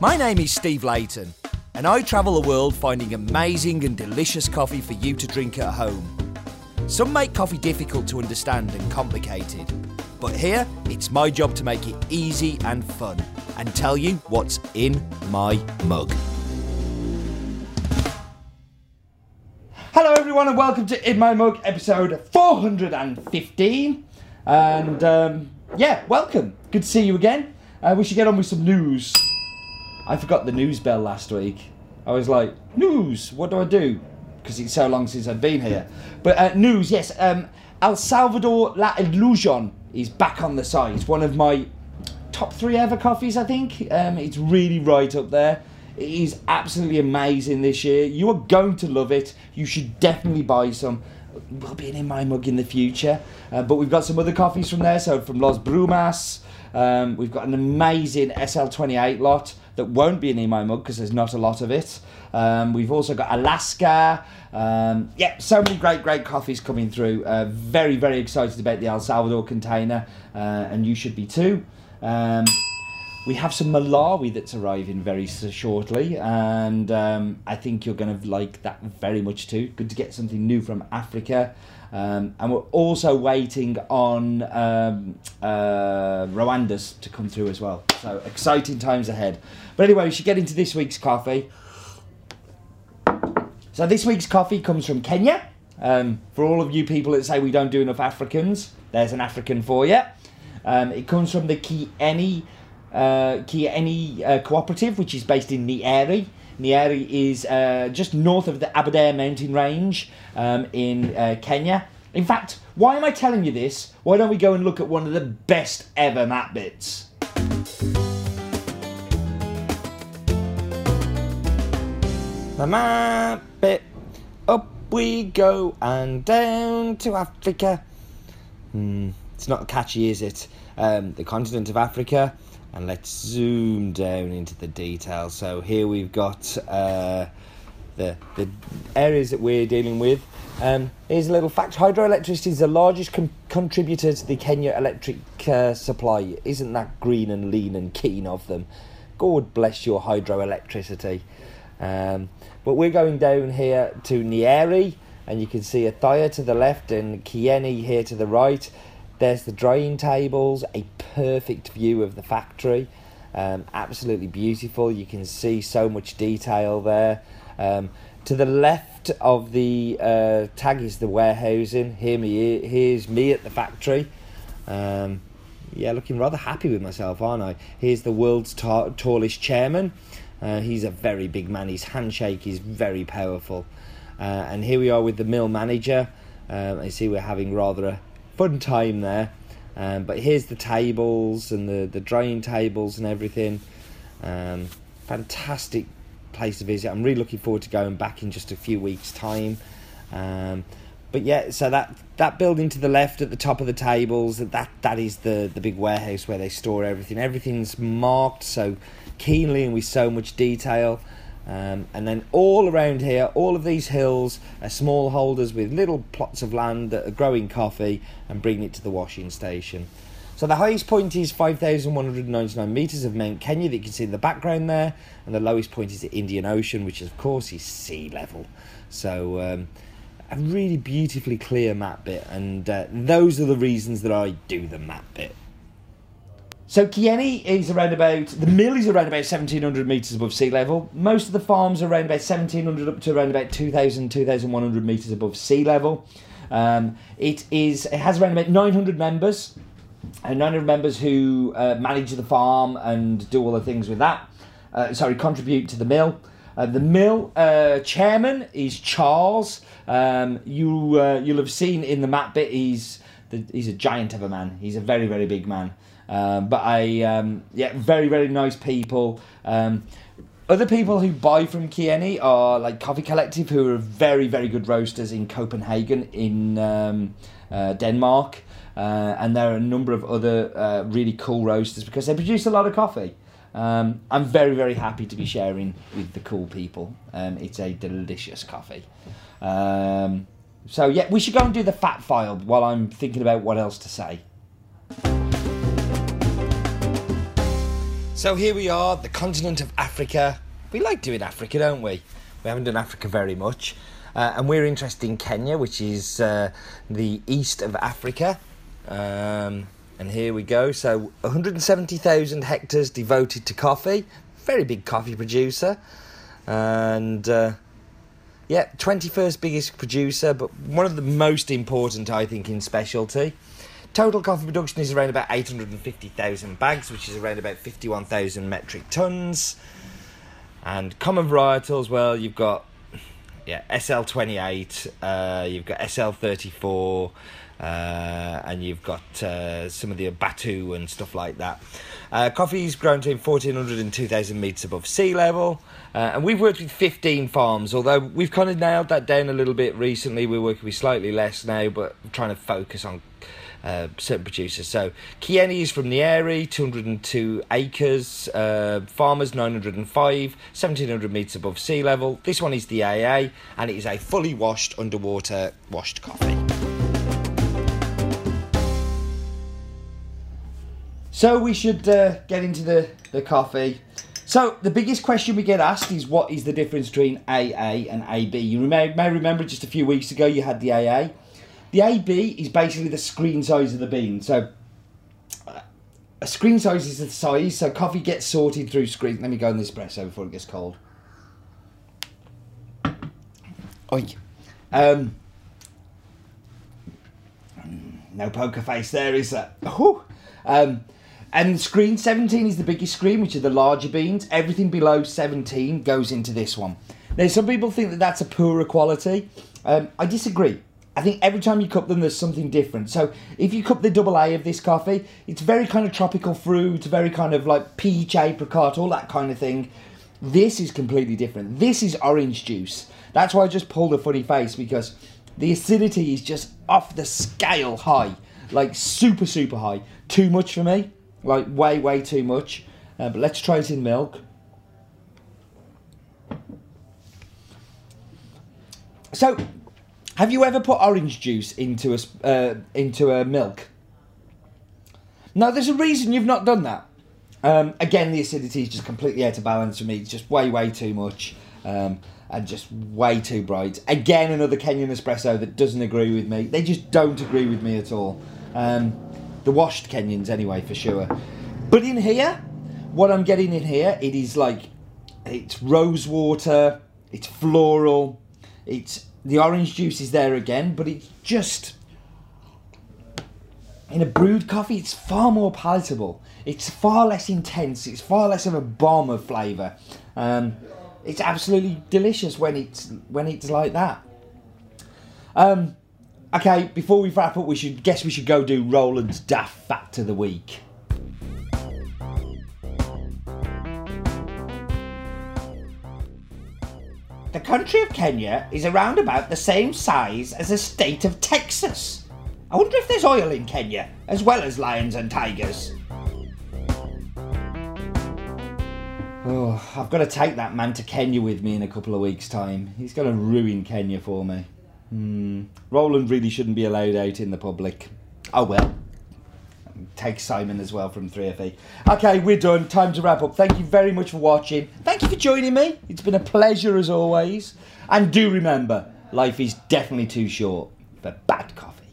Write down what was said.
My name is Steve Leighton, and I travel the world finding amazing and delicious coffee for you to drink at home. Some make coffee difficult to understand and complicated, but here it's my job to make it easy and fun and tell you what's in my mug. Hello, everyone, and welcome to In My Mug episode 415. And um, yeah, welcome. Good to see you again. Uh, we should get on with some news. I forgot the news bell last week. I was like, news, what do I do? Because it's so long since I've been here. But uh, news, yes, um, El Salvador La Ilusion is back on the site. It's one of my top three ever coffees, I think. Um, it's really right up there. It is absolutely amazing this year. You are going to love it. You should definitely buy some. We'll be in my mug in the future. Uh, but we've got some other coffees from there. So from Los Brumas, um, we've got an amazing SL28 lot that won't be in my mug because there's not a lot of it. Um, we've also got Alaska. Um, yeah, so many great, great coffees coming through. Uh, very, very excited about the El Salvador container, uh, and you should be too. Um, we have some Malawi that's arriving very shortly, and um, I think you're going to like that very much too. Good to get something new from Africa. Um, and we're also waiting on um, uh, Rwanda's to come through as well. So exciting times ahead. But anyway, we should get into this week's coffee. So this week's coffee comes from Kenya. Um, for all of you people that say we don't do enough Africans, there's an African for you. Um, it comes from the Kieni, uh, Kieni uh, Cooperative, which is based in Nyeri. Nyeri is uh, just north of the Aberdare mountain range um, in uh, Kenya. In fact, why am I telling you this? Why don't we go and look at one of the best ever map bits? The map bit. Up we go and down to Africa. Hmm, it's not catchy, is it? Um, the continent of Africa. And let's zoom down into the detail. So here we've got uh, the the areas that we're dealing with. Um, here's a little fact: hydroelectricity is the largest con- contributor to the Kenya electric uh, supply. Isn't that green and lean and keen of them? God bless your hydroelectricity. Um, but we're going down here to Nyeri, and you can see Athaya to the left and Kieni here to the right. There's the drying tables, a perfect view of the factory. Um, absolutely beautiful. You can see so much detail there. Um, to the left of the uh, tag is the warehousing. Here me, here's me at the factory. Um, yeah, looking rather happy with myself, aren't I? Here's the world's ta- tallest chairman. Uh, he's a very big man. His handshake is very powerful. Uh, and here we are with the mill manager. Um, I see we're having rather a fun time there. Um, but here's the tables and the, the drying tables and everything. Um, fantastic place to visit. I'm really looking forward to going back in just a few weeks' time. Um, but yeah, so that that building to the left at the top of the tables, that that is the the big warehouse where they store everything. Everything's marked so keenly and with so much detail. Um, and then all around here, all of these hills are small holders with little plots of land that are growing coffee and bringing it to the washing station. So the highest point is 5,199 metres of Mount Kenya that you can see in the background there, and the lowest point is the Indian Ocean, which of course is sea level. So um, a really beautifully clear map bit, and uh, those are the reasons that I do the map bit. So Kieni is around about the mill is around about 1700 meters above sea level. Most of the farms are around about 1700 up to around about 2000 2100 meters above sea level. Um, it is it has around about 900 members, and 900 members who uh, manage the farm and do all the things with that. Uh, sorry, contribute to the mill. Uh, the mill uh, chairman is Charles. Um, you uh, you'll have seen in the map bit. He's the, he's a giant of a man. He's a very very big man. Um, but I um, yeah, very very nice people. Um, other people who buy from Kieni are like Coffee Collective, who are very very good roasters in Copenhagen in um, uh, Denmark. Uh, and there are a number of other uh, really cool roasters because they produce a lot of coffee. Um, I'm very, very happy to be sharing with the cool people. Um, it's a delicious coffee. Um, so, yeah, we should go and do the fat file while I'm thinking about what else to say. So here we are, the continent of Africa. We like doing Africa, don't we? We haven't done Africa very much. Uh, and we're interested in Kenya, which is uh, the east of Africa. Um, and here we go. So 170,000 hectares devoted to coffee. Very big coffee producer. And uh, yeah, 21st biggest producer, but one of the most important, I think, in specialty. Total coffee production is around about 850,000 bags, which is around about 51,000 metric tons. And common varietals, well, you've got yeah SL28, uh, you've got SL34, uh, and you've got uh, some of the Batian and stuff like that. Uh, is grown to 1,400 and 2,000 metres above sea level. Uh, and we've worked with 15 farms, although we've kind of nailed that down a little bit recently. We're working with slightly less now, but trying to focus on uh, certain producers. So Kieni is from Nyeri, 202 acres. Uh, farmers 905, 1700 metres above sea level. This one is the AA, and it is a fully washed underwater washed coffee. So we should uh, get into the, the coffee. So the biggest question we get asked is what is the difference between AA and AB? You may, may remember just a few weeks ago you had the AA. The AB is basically the screen size of the bean. So uh, a screen size is the size, so coffee gets sorted through screen. Let me go in the espresso before it gets cold. Oi. Um, no poker face there, is that? Um, and screen 17 is the biggest screen, which are the larger beans. Everything below 17 goes into this one. Now, some people think that that's a poorer quality. Um, I disagree. I think every time you cup them, there's something different. So if you cup the double A of this coffee, it's very kind of tropical fruit, very kind of like peach, apricot, all that kind of thing. This is completely different. This is orange juice. That's why I just pulled a funny face because the acidity is just off the scale high, like super, super high. Too much for me, like way, way too much. Uh, but let's try it in milk. So have you ever put orange juice into a uh, into a milk? No, there's a reason you've not done that. Um, again, the acidity is just completely out of balance for me. It's just way, way too much, um, and just way too bright. Again, another Kenyan espresso that doesn't agree with me. They just don't agree with me at all. Um, the washed Kenyans, anyway, for sure. But in here, what I'm getting in here, it is like it's rose water, it's floral, it's the orange juice is there again, but it's just in a brewed coffee, it's far more palatable. It's far less intense. It's far less of a bomb of flavour. Um, it's absolutely delicious when it's when it's like that. Um, okay, before we wrap up, we should guess we should go do Roland's daft fact of the week. The country of Kenya is around about the same size as the state of Texas. I wonder if there's oil in Kenya, as well as lions and tigers. Oh, I've got to take that man to Kenya with me in a couple of weeks' time. He's going to ruin Kenya for me. Hmm. Roland really shouldn't be allowed out in the public. Oh well take Simon as well from 3FE. Okay, we're done. Time to wrap up. Thank you very much for watching. Thank you for joining me. It's been a pleasure as always. And do remember, life is definitely too short for bad coffee.